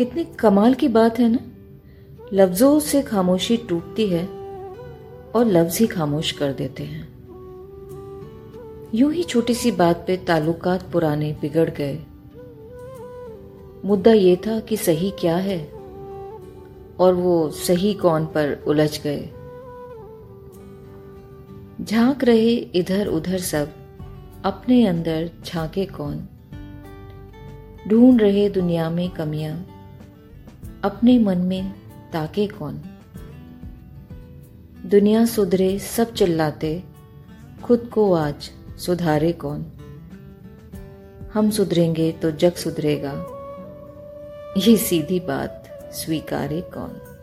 कितनी कमाल की बात है ना। लफ्जों से खामोशी टूटती है और लफ्ज ही खामोश कर देते हैं। यूँ ही छोटी सी बात पे ताल्लुकात पुराने बिगड़ गए। मुद्दा ये था कि सही क्या है और वो सही कौन पर उलझ गए। झाँक रहे इधर उधर सब, अपने अंदर झांके कौन? ढूंढ रहे दुनिया में कमियाँ अपने मन में ताके कौन? दुनिया सुधरे सब चिल्लाते, खुद को आज सुधारे कौन? हम सुधरेंगे तो जग सुधरेगा, ये सीधी बात स्वीकारे कौन?